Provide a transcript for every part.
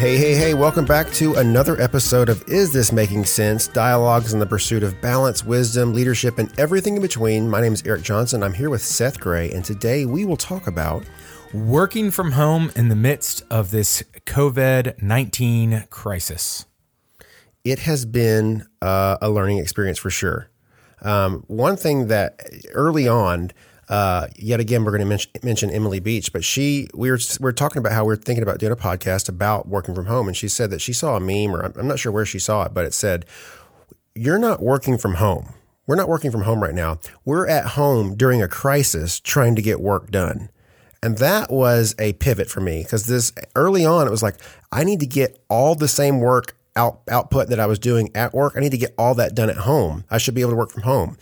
Hey, hey, hey, welcome back to another episode of Is This Making Sense? Dialogues in the pursuit of balance, wisdom, leadership, and everything in between. My name is Eric Johnson. I'm here with Seth Gray, and today we will talk about working from home in the midst of this COVID 19 crisis. It has been uh, a learning experience for sure. Um, one thing that early on, uh, yet again, we're going to mention, mention, Emily Beach, but she, we were, we were talking about how we are thinking about doing a podcast about working from home. And she said that she saw a meme, or I'm not sure where she saw it, but it said, You're not working from home. We're not working from home right now. We're at home during a crisis trying to get work done. And that was a pivot for me because this early on, it was like, I need to get all the same work out, output that I was doing at work. I need to get all that done at home. I should be able to work from home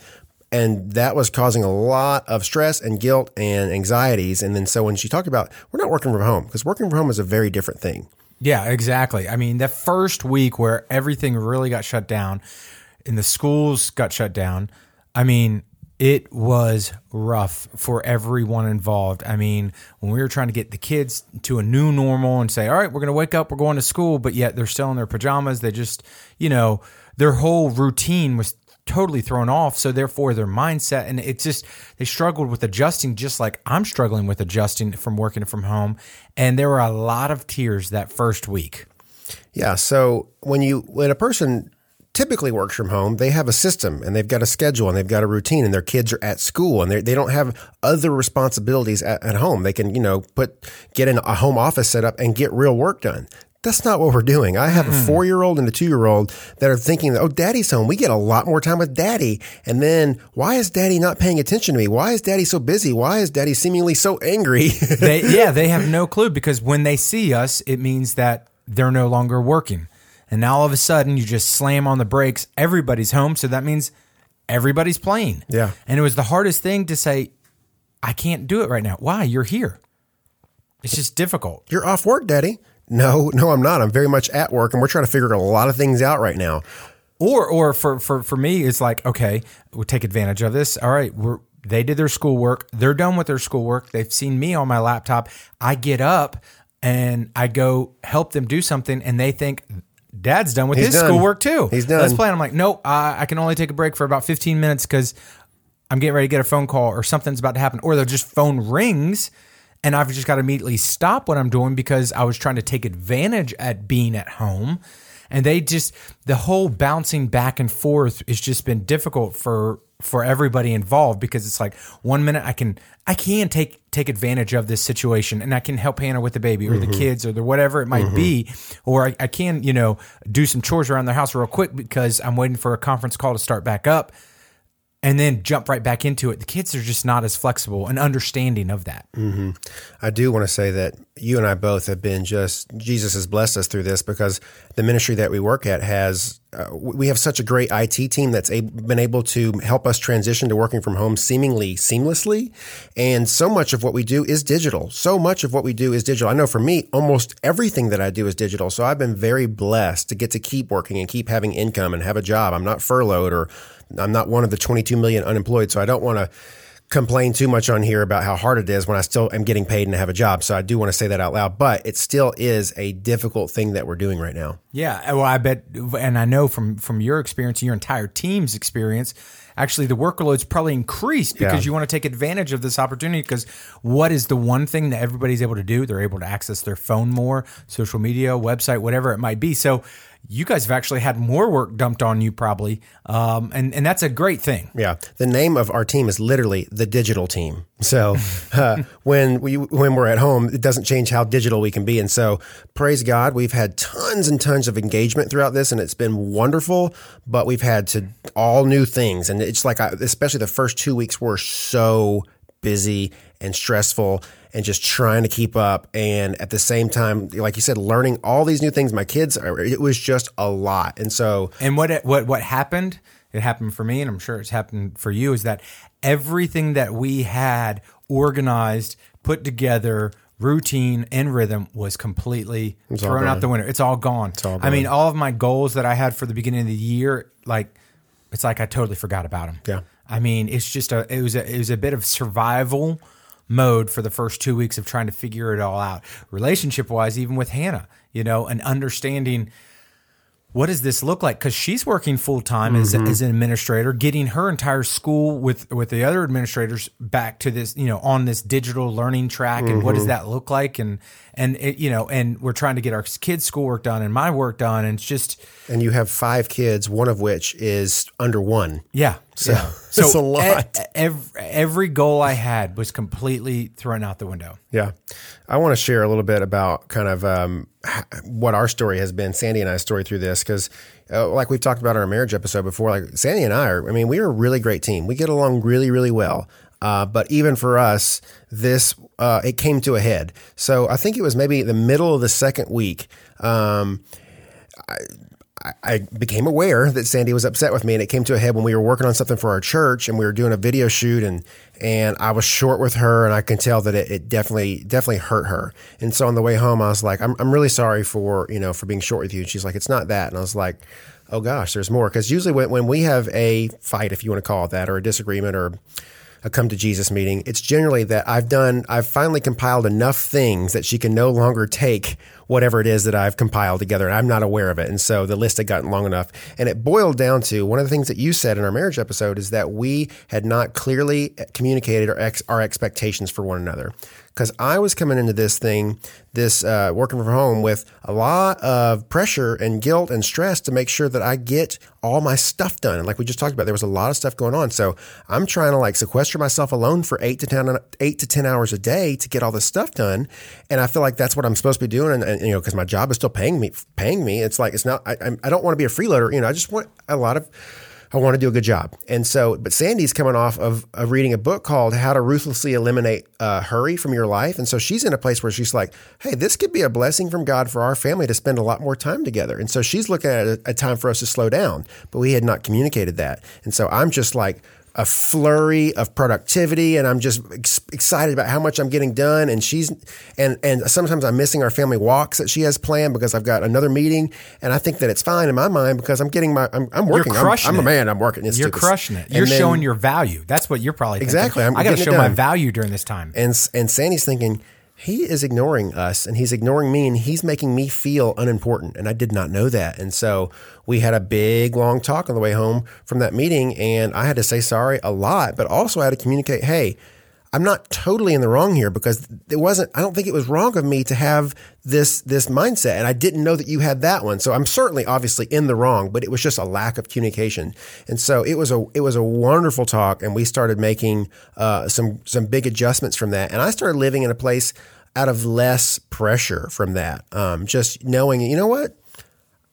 and that was causing a lot of stress and guilt and anxieties. And then so when she talked about we're not working from home because working from home is a very different thing. Yeah, exactly. I mean, the first week where everything really got shut down and the schools got shut down, I mean, it was rough for everyone involved. I mean, when we were trying to get the kids to a new normal and say, all right, we're going to wake up, we're going to school, but yet they're still in their pajamas. They just, you know, their whole routine was totally thrown off. So therefore, their mindset and it's just they struggled with adjusting, just like I'm struggling with adjusting from working from home. And there were a lot of tears that first week. Yeah. So when you when a person typically works from home, they have a system and they've got a schedule and they've got a routine and their kids are at school and they don't have other responsibilities at, at, home. They can, you know, put, get in a home office set up and get real work done. That's not what we're doing. I have a hmm. four year old and a two year old that are thinking, oh, daddy's home. We get a lot more time with daddy. And then why is daddy not paying attention to me? Why is daddy so busy? Why is daddy seemingly so angry? they, yeah, they have no clue because when they see us, it means that they're no longer working. And now all of a sudden you just slam on the brakes. Everybody's home. So that means everybody's playing. Yeah. And it was the hardest thing to say, I can't do it right now. Why? You're here. It's just difficult. You're off work, daddy. No, no, I'm not. I'm very much at work, and we're trying to figure a lot of things out right now. Or, or for for for me, it's like okay, we'll take advantage of this. All right, we're they did their schoolwork. They're done with their schoolwork. They've seen me on my laptop. I get up and I go help them do something, and they think Dad's done with He's his done. schoolwork too. He's done. Let's play. I'm like, nope. I can only take a break for about 15 minutes because I'm getting ready to get a phone call or something's about to happen, or they'll just phone rings and I've just got to immediately stop what I'm doing because I was trying to take advantage at being at home. And they just the whole bouncing back and forth has just been difficult for for everybody involved because it's like one minute I can I can take take advantage of this situation and I can help Hannah with the baby or mm-hmm. the kids or the whatever it might mm-hmm. be or I, I can you know do some chores around the house real quick because I'm waiting for a conference call to start back up and then jump right back into it. The kids are just not as flexible and understanding of that. Mm-hmm. I do want to say that you and I both have been just, Jesus has blessed us through this because the ministry that we work at has, uh, we have such a great IT team that's a, been able to help us transition to working from home seemingly seamlessly. And so much of what we do is digital. So much of what we do is digital. I know for me, almost everything that I do is digital. So I've been very blessed to get to keep working and keep having income and have a job. I'm not furloughed or I'm not one of the 22 million unemployed, so I don't want to complain too much on here about how hard it is when I still am getting paid and have a job. So I do want to say that out loud, but it still is a difficult thing that we're doing right now. Yeah, uh, well, I bet, and I know from from your experience, your entire team's experience, actually the workload's probably increased because yeah. you want to take advantage of this opportunity. Because what is the one thing that everybody's able to do? They're able to access their phone more, social media, website, whatever it might be. So you guys have actually had more work dumped on you probably um, and, and that's a great thing. Yeah. The name of our team is literally the digital team. So uh, when we when we're at home it doesn't change how digital we can be. And so praise god we've had tons and tons of engagement throughout this and it's been wonderful but we've had to all new things. And it's like I, especially the first two weeks were so busy and stressful and just trying to keep up. And at the same time, like you said, learning all these new things. My kids, it was just a lot. And so, and what what what happened? It happened for me, and I'm sure it's happened for you. Is that everything that we had organized, put together, routine and rhythm was completely it's thrown out the window. It's all gone. It's all gone. I mean, all of my goals that I had for the beginning of the year, like it's like I totally forgot about them. Yeah. I mean, it's just a it was a it was a bit of survival mode for the first two weeks of trying to figure it all out. Relationship wise, even with Hannah, you know, and understanding what does this look like? Because she's working full time as, Mm-hmm. as an administrator, getting her entire school with with the other administrators back to this, you know, on this digital learning track, and what does Mm-hmm. that look like? And and it, you know, and we're trying to get our kids' schoolwork done and my work done, and it's just And you have five kids, one of which is under one. yeah, so it's a lot. every, every goal I had was completely thrown out the window. Yeah. I want to share a little bit about kind of um, what our story has been, Sandy and I's story through this, because uh, like we've talked about our marriage episode before, like Sandy and I are, I mean, we are a really great team. We get along really, really well. Uh, but even for us, this, uh, it came to a head. So I think it was maybe the middle of the second week. Um, I became aware that Sandy was upset with me, and it came to a head when we were working on something for our church, and we were doing a video shoot, and and I was short with her, and I can tell that it, it definitely definitely hurt her. And so on the way home, I was like, I'm I'm really sorry for you know for being short with you. And she's like, it's not that, and I was like, oh gosh, there's more, because usually when when we have a fight, if you want to call it that, or a disagreement, or a come to Jesus meeting, it's generally that I've done, I've finally compiled enough things that she can no longer take whatever it is that I've compiled together. And I'm not aware of it. And so the list had gotten long enough. And it boiled down to one of the things that you said in our marriage episode is that we had not clearly communicated our, ex, our expectations for one another. Because I was coming into this thing, this uh, working from home, with a lot of pressure and guilt and stress to make sure that I get all my stuff done. And like we just talked about, there was a lot of stuff going on. So I'm trying to like sequester myself alone for eight to ten, eight to ten hours a day to get all this stuff done. And I feel like that's what I'm supposed to be doing. And, you know, because my job is still paying me, paying me. It's like it's not. I, I don't want to be a freeloader. You know, I just want a lot of. I want to do a good job. And so, but Sandy's coming off of, of reading a book called How to Ruthlessly Eliminate uh, Hurry from Your Life. And so she's in a place where she's like, hey, this could be a blessing from God for our family to spend a lot more time together. And so she's looking at a, a time for us to slow down, but we had not communicated that. And so I'm just like, a flurry of productivity and I'm just ex- excited about how much I'm getting done and she's and and sometimes I'm missing our family walks that she has planned because I've got another meeting and I think that it's fine in my mind because I'm getting my I'm, I'm working I'm- crushing I'm, a man I'm working It's You're stupid. crushing it. And You're then- showing your value. That's what you're probably thinking. Exactly. I'm I got to show my value during this time. and and Sandy's thinking he is ignoring us and he's ignoring me and he's making me feel unimportant and I did not know that and so we had a big long talk on the way home from that meeting and I had to say sorry a lot but also I had to communicate hey I'm not totally in the wrong here because it wasn't I don't think it was wrong of me to have this this mindset and I didn't know that you had that one. So I'm certainly obviously in the wrong but it was just a lack of communication. And so it was a it was a wonderful talk and we started making uh, some some big adjustments from that. And I started living in a place out of less pressure from that um, just knowing you know what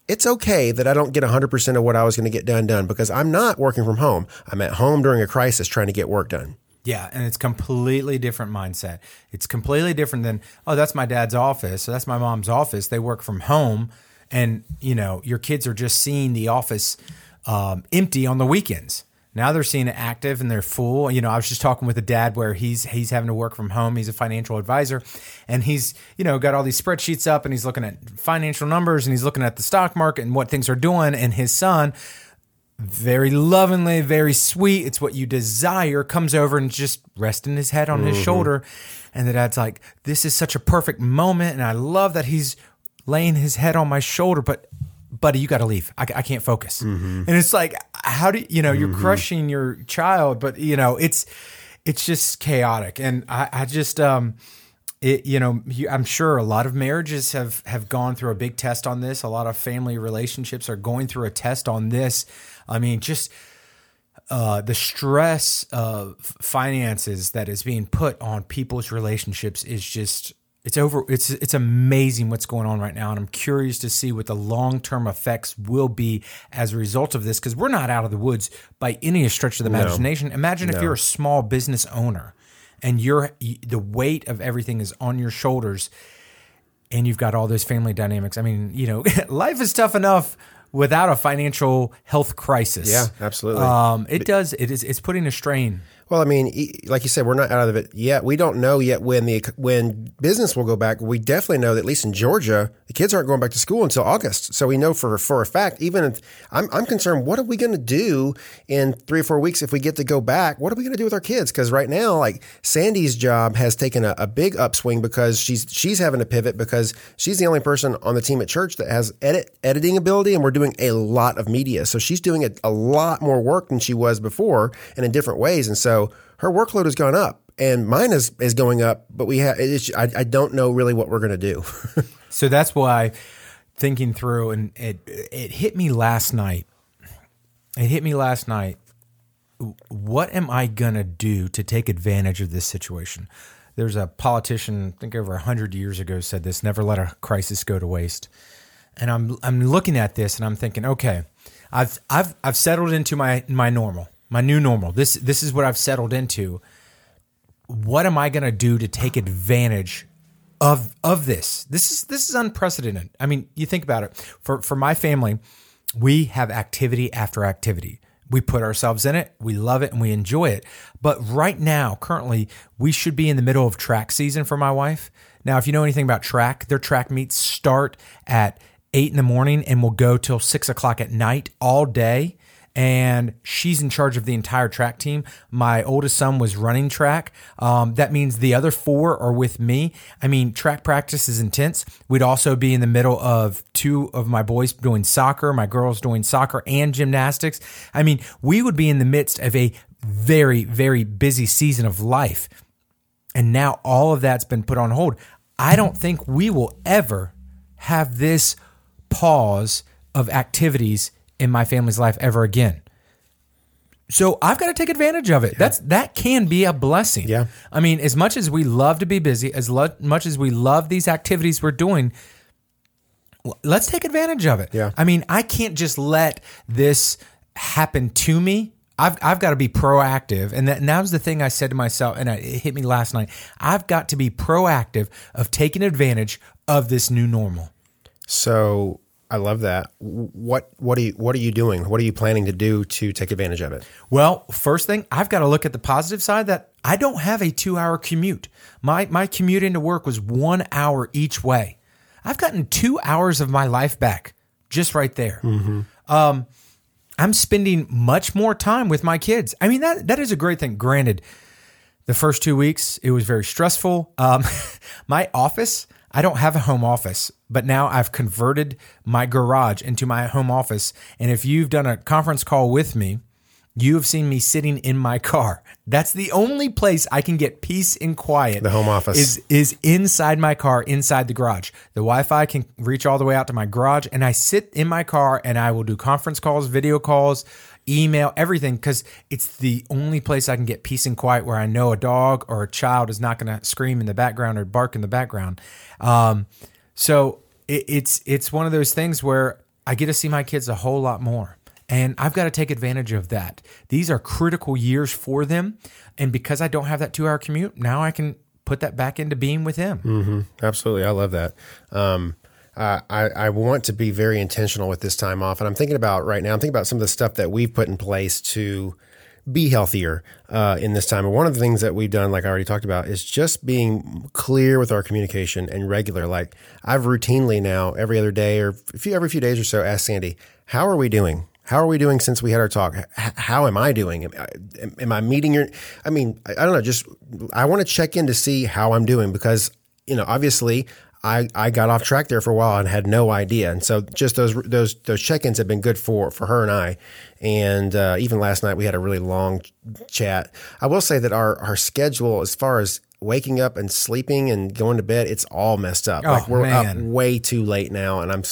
it's okay that I don't get 100% of what I was going to get done done because I'm not working from home. I'm at home during a crisis trying to get work done. Yeah, and it's completely different mindset. It's completely different than oh, that's my dad's office, so that's my mom's office. They work from home, and you know your kids are just seeing the office um, empty on the weekends. Now they're seeing it active and they're full. You know, I was just talking with a dad where he's he's having to work from home. He's a financial advisor, and he's you know got all these spreadsheets up and he's looking at financial numbers and he's looking at the stock market and what things are doing. And his son very lovingly, very sweet. It's what you desire. Comes over and just resting his head on his mm-hmm. shoulder, and the dad's like, "This is such a perfect moment, and I love that he's laying his head on my shoulder." But, buddy, you got to leave. I, I can't focus. And it's like, how do you, know? You're crushing your child, but you know, it's it's just chaotic, and I, I just um. It, you know, you, I'm sure a lot of marriages have have gone through a big test on this. A lot of family relationships are going through a test on this. I mean, just uh, the stress of finances that is being put on people's relationships is just it's over. It's it's amazing what's going on right now, and I'm curious to see what the long term effects will be as a result of this. Because we're not out of the woods by any stretch of the imagination. Imagine if you're a small business owner and you're the weight of everything is on your shoulders and you've got all those family dynamics. I mean, you know, life is tough enough without a financial health crisis. Yeah, absolutely. Um, it does. It is. It's putting a strain. Well, I mean, like you said, we're not out of it yet. We don't know yet when the when business will go back. We definitely know that at least in Georgia, the kids aren't going back to school until August. So we know for for a fact. Even if I'm I'm concerned, what are we going to do in three or four weeks if we get to go back? What are we going to do with our kids? Because right now, like Sandy's job has taken a, a big upswing because she's she's having to pivot because she's the only person on the team at church that has edit editing ability, and we're doing a lot of media. So she's doing a, a lot more work than she was before, and in different ways. And so her workload has gone up, and mine is is going up. But we have I, I don't know really what we're going to do. So that's why thinking through and it it hit me last night. It hit me last night. What am I gonna do to take advantage of this situation? There's a politician, I think over a hundred years ago, said this: "Never let a crisis go to waste." And I'm I'm looking at this and I'm thinking, okay, I've I've I've settled into my my normal, my new normal. This this is what I've settled into. What am I gonna do to take advantage of of this. This is this is unprecedented. I mean, you think about it. For for my family, we have activity after activity. We put ourselves in it, we love it, and we enjoy it. But right now, currently, we should be in the middle of track season for my wife. Now, if you know anything about track, their track meets start at eight in the morning and will go till six o'clock at night all day and she's in charge of the entire track team. My oldest son was running track. Um, that means the other four are with me. I mean, track practice is intense. We'd also be in the middle of two of my boys doing soccer, my girls doing soccer and gymnastics. I mean, we would be in the midst of a very, very busy season of life. And now all of that's been put on hold. I don't think we will ever have this pause of activities in my family's life ever again. So I've got to take advantage of it. That's that can be a blessing. Yeah. I mean, as much as we love to be busy, as lo- much as we love these activities we're doing, let's take advantage of it. Yeah. I mean, I can't just let this happen to me. I've, I've got to be proactive. And that, and that was the thing I said to myself, and it hit me last night. I've got to be proactive of taking advantage of this new normal. So I love that. What what are you what are you doing? What are you planning to do to take advantage of it? Well, first thing, I've got to look at the positive side that I don't have a two hour commute. My my commute into work was one hour each way. I've gotten two hours of my life back just right there. Um, I'm spending much more time with my kids. I mean that that is a great thing. Granted, the first two weeks it was very stressful. Um, my office, I don't have a home office, but now I've converted my garage into my home office. And if you've done a conference call with me, you have seen me sitting in my car. That's the only place I can get peace and quiet. The home office. is is inside my car, inside the garage. The Wi-Fi can reach all the way out to my garage, and I sit in my car and I will do conference calls, video calls, email, everything, because it's the only place I can get peace and quiet where I know a dog or a child is not going to scream in the background or bark in the background. Um, so it, it's it's one of those things where I get to see my kids a whole lot more. And I've got to take advantage of that. These are critical years for them. And because I don't have that two hour commute, now I can put that back into being with him. Absolutely, I love that. Um, uh, I I want to be very intentional with this time off, and I'm thinking about right now. I'm thinking about some of the stuff that we've put in place to be healthier uh, in this time. And one of the things that we've done, like I already talked about, is just being clear with our communication and regular. Like I've routinely now every other day or few, every few days or so asked Sandy, "How are we doing?" How are we doing since we had our talk? How am I doing? Am I, am I meeting your? I mean, I, I don't know. Just I want to check in to see how I'm doing because you know, obviously, I, I got off track there for a while and had no idea. And so just those those those check-ins have been good for for her and I. And uh, even last night we had a really long chat. I will say that our our schedule as far as waking up and sleeping and going to bed, it's all messed up. Oh, like we're up way too late now, and I'm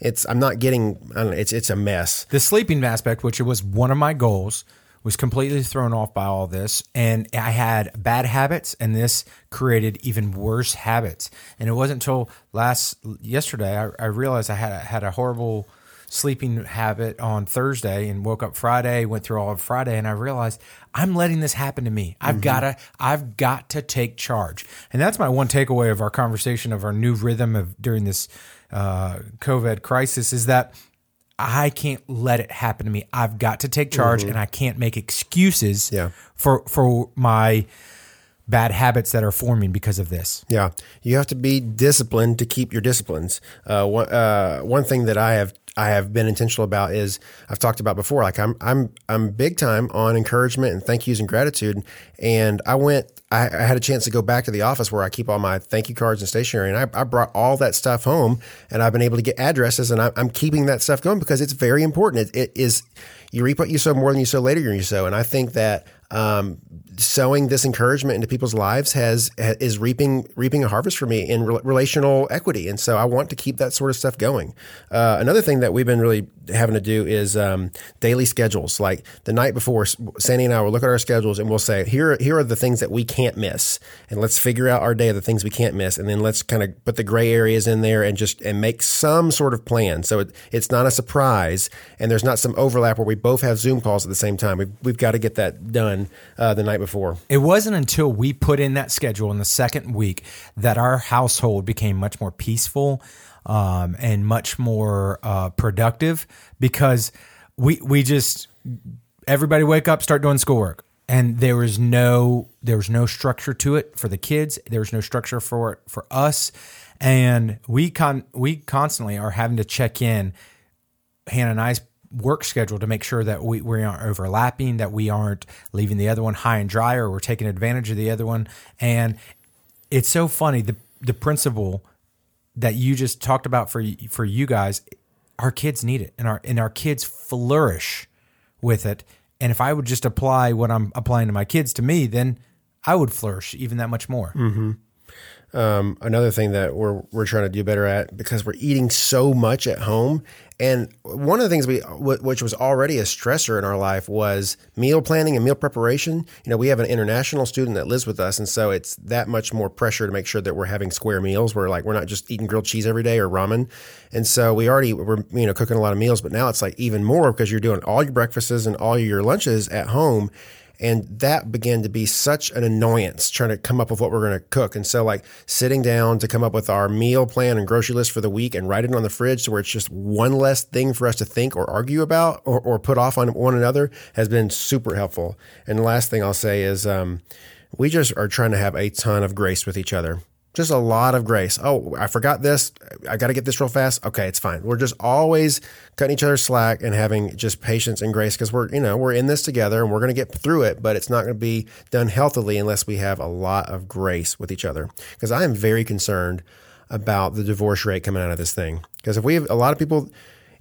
it's I'm not getting. I don't know. It's it's a mess. The sleeping aspect, which was one of my goals, was completely thrown off by all this. And I had bad habits, and this created even worse habits. And it wasn't until last yesterday I, I realized I had had a horrible sleeping habit on Thursday and woke up Friday, went through all of Friday, and I realized I'm letting this happen to me. I've gotta, I've got to take charge. And that's my one takeaway of our conversation of our new rhythm of during this uh, COVID crisis is that I can't let it happen to me. I've got to take charge mm-hmm. and I can't make excuses Yeah. for for my bad habits that are forming because of this. Yeah, you have to be disciplined to keep your disciplines. Uh, one, uh, one thing that I have I have been intentional about is I've talked about before. Like I'm I'm I'm big time on encouragement and thank yous and gratitude. And I went. I, I had a chance to go back to the office where I keep all my thank you cards and stationery, and I, I brought all that stuff home, and I've been able to get addresses, and I, I'm keeping that stuff going because it's very important. It, it is you reap what you sow more than you sow later than you sow, and I think that um, sowing this encouragement into people's lives has is reaping reaping a harvest for me in re- relational equity, and so I want to keep that sort of stuff going. Uh, another thing that we've been really having to do is um, daily schedules. Like the night before, Sandy and I will look at our schedules and we'll say, here here are the things that we can't miss, and let's figure out our day of the things we can't miss, and then let's kind of put the gray areas in there and just and make some sort of plan. So it, it's not a surprise, and there's not some overlap where we both have Zoom calls at the same time. We've, we've got to get that done uh, the night before. It wasn't until we put in that schedule in the second week that our household became much more peaceful um, and much more uh, productive because we we just everybody wake up, start doing schoolwork, and there was no there was no structure to it for the kids. There was no structure for it for us, and we con we constantly are having to check in Hannah and I's work schedule to make sure that we, we aren't overlapping, that we aren't leaving the other one high and dry, or we're taking advantage of the other one. And it's so funny the the principle that you just talked about for for you guys. Our kids need it, and our and our kids flourish with it. And if I would just apply what I'm applying to my kids to me, then I would flourish even that much more. Mm-hmm. Um, another thing that we're we're trying to do better at because we're eating so much at home, and one of the things we wh- which was already a stressor in our life was meal planning and meal preparation. You know, we have an international student that lives with us, and so it's that much more pressure to make sure that we're having square meals. We're like we're not just eating grilled cheese every day or ramen, and so we already we're you know cooking a lot of meals, but now it's like even more because you're doing all your breakfasts and all your lunches at home. And that began to be such an annoyance trying to come up with what we're going to cook. And so, like, sitting down to come up with our meal plan and grocery list for the week and write it on the fridge to where it's just one less thing for us to think or argue about or, or put off on one another has been super helpful. And the last thing I'll say is um, we just are trying to have a ton of grace with each other. Just a lot of grace. Oh, I forgot this. I got to get this real fast. Okay, it's fine. We're just always cutting each other slack and having just patience and grace because we're, you know, we're in this together and we're going to get through it, but it's not going to be done healthily unless we have a lot of grace with each other. Because I am very concerned about the divorce rate coming out of this thing. Because if we have a lot of people,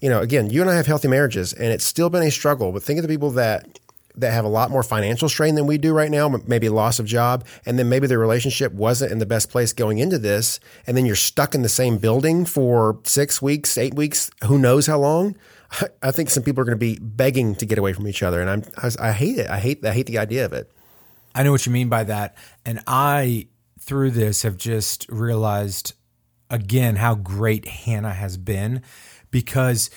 you know, again, you and I have healthy marriages and it's still been a struggle, but think of the people that that have a lot more financial strain than we do right now, maybe loss of job, and then maybe the relationship wasn't in the best place going into this, and then you're stuck in the same building for six weeks, eight weeks, who knows how long. I think some people are going to be begging to get away from each other, and I'm I, I hate it. I hate I hate the idea of it. I know what you mean by that, and I through this have just realized again how great Hannah has been because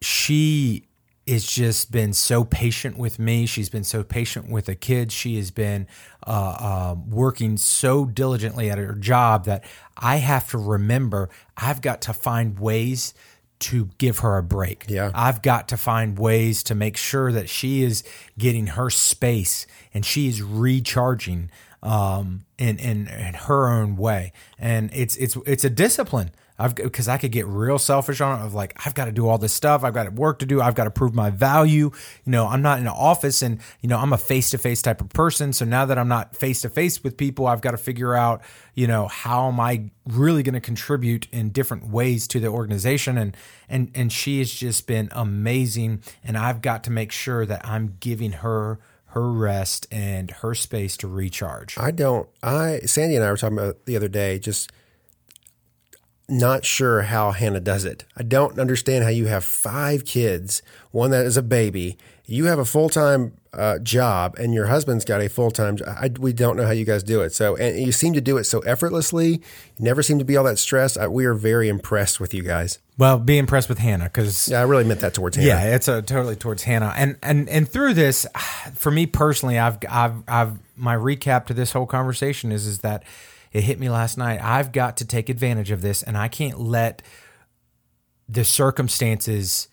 she has just been so patient with me. She's been so patient with the kids. She has been uh, uh, working so diligently at her job that I have to remember I've got to find ways to give her a break. Yeah. I've got to find ways to make sure that she is getting her space and she is recharging um, in, in in her own way. And it's it's it's a discipline. I've because I could get real selfish on it of like I've got to do all this stuff. I've got work to do. I've got to prove my value. You know, I'm not in an office, and you know, I'm a face to face type of person. So now that I'm not face to face with people, I've got to figure out, you know, how am I really going to contribute in different ways to the organization? And and and she has just been amazing, and I've got to make sure that I'm giving her her rest and her space to recharge. I don't. I Sandy and I were talking about the other day. Just not sure how Hannah does it. I don't understand how you have five kids, one that is a baby. You have a full time uh, job, and your husband's got a full time. I we don't know how you guys do it. So, and you seem to do it so effortlessly. You never seem to be all that stressed. I, we are very impressed with you guys. Well, be impressed with Hannah because Yeah, I really meant that towards Hannah. Yeah, it's a totally towards Hannah, and and and through this, for me personally, I've I've I've my recap to this whole conversation is is that it hit me last night. I've got to take advantage of this, and I can't let the circumstances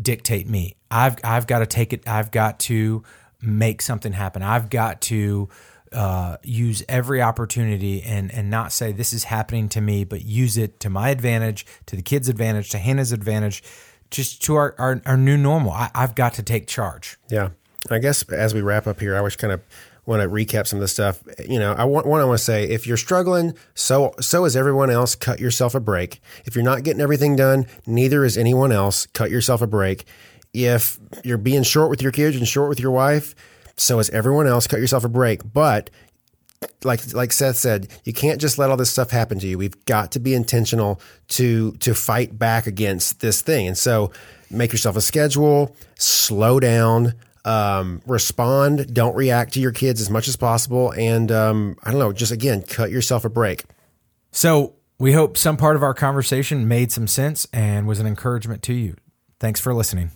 dictate me. I've I've got to take it. I've got to make something happen. I've got to uh, use every opportunity and and not say this is happening to me, but use it to my advantage, to the kids' advantage, to Hannah's advantage, just to our our, our new normal. I, I've got to take charge. Yeah. I guess as we wrap up here, I was kind of want to recap some of the stuff. You know, I want one. I want to say, if you're struggling, so so is everyone else. Cut yourself a break. If you're not getting everything done, neither is anyone else. Cut yourself a break. If you're being short with your kids and short with your wife, so is everyone else. Cut yourself a break. But like like Seth said, you can't just let all this stuff happen to you. We've got to be intentional to to fight back against this thing. And so make yourself a schedule, slow down, um, respond, don't react to your kids as much as possible, and um, I don't know, just again, cut yourself a break. So we hope some part of our conversation made some sense and was an encouragement to you. Thanks for listening.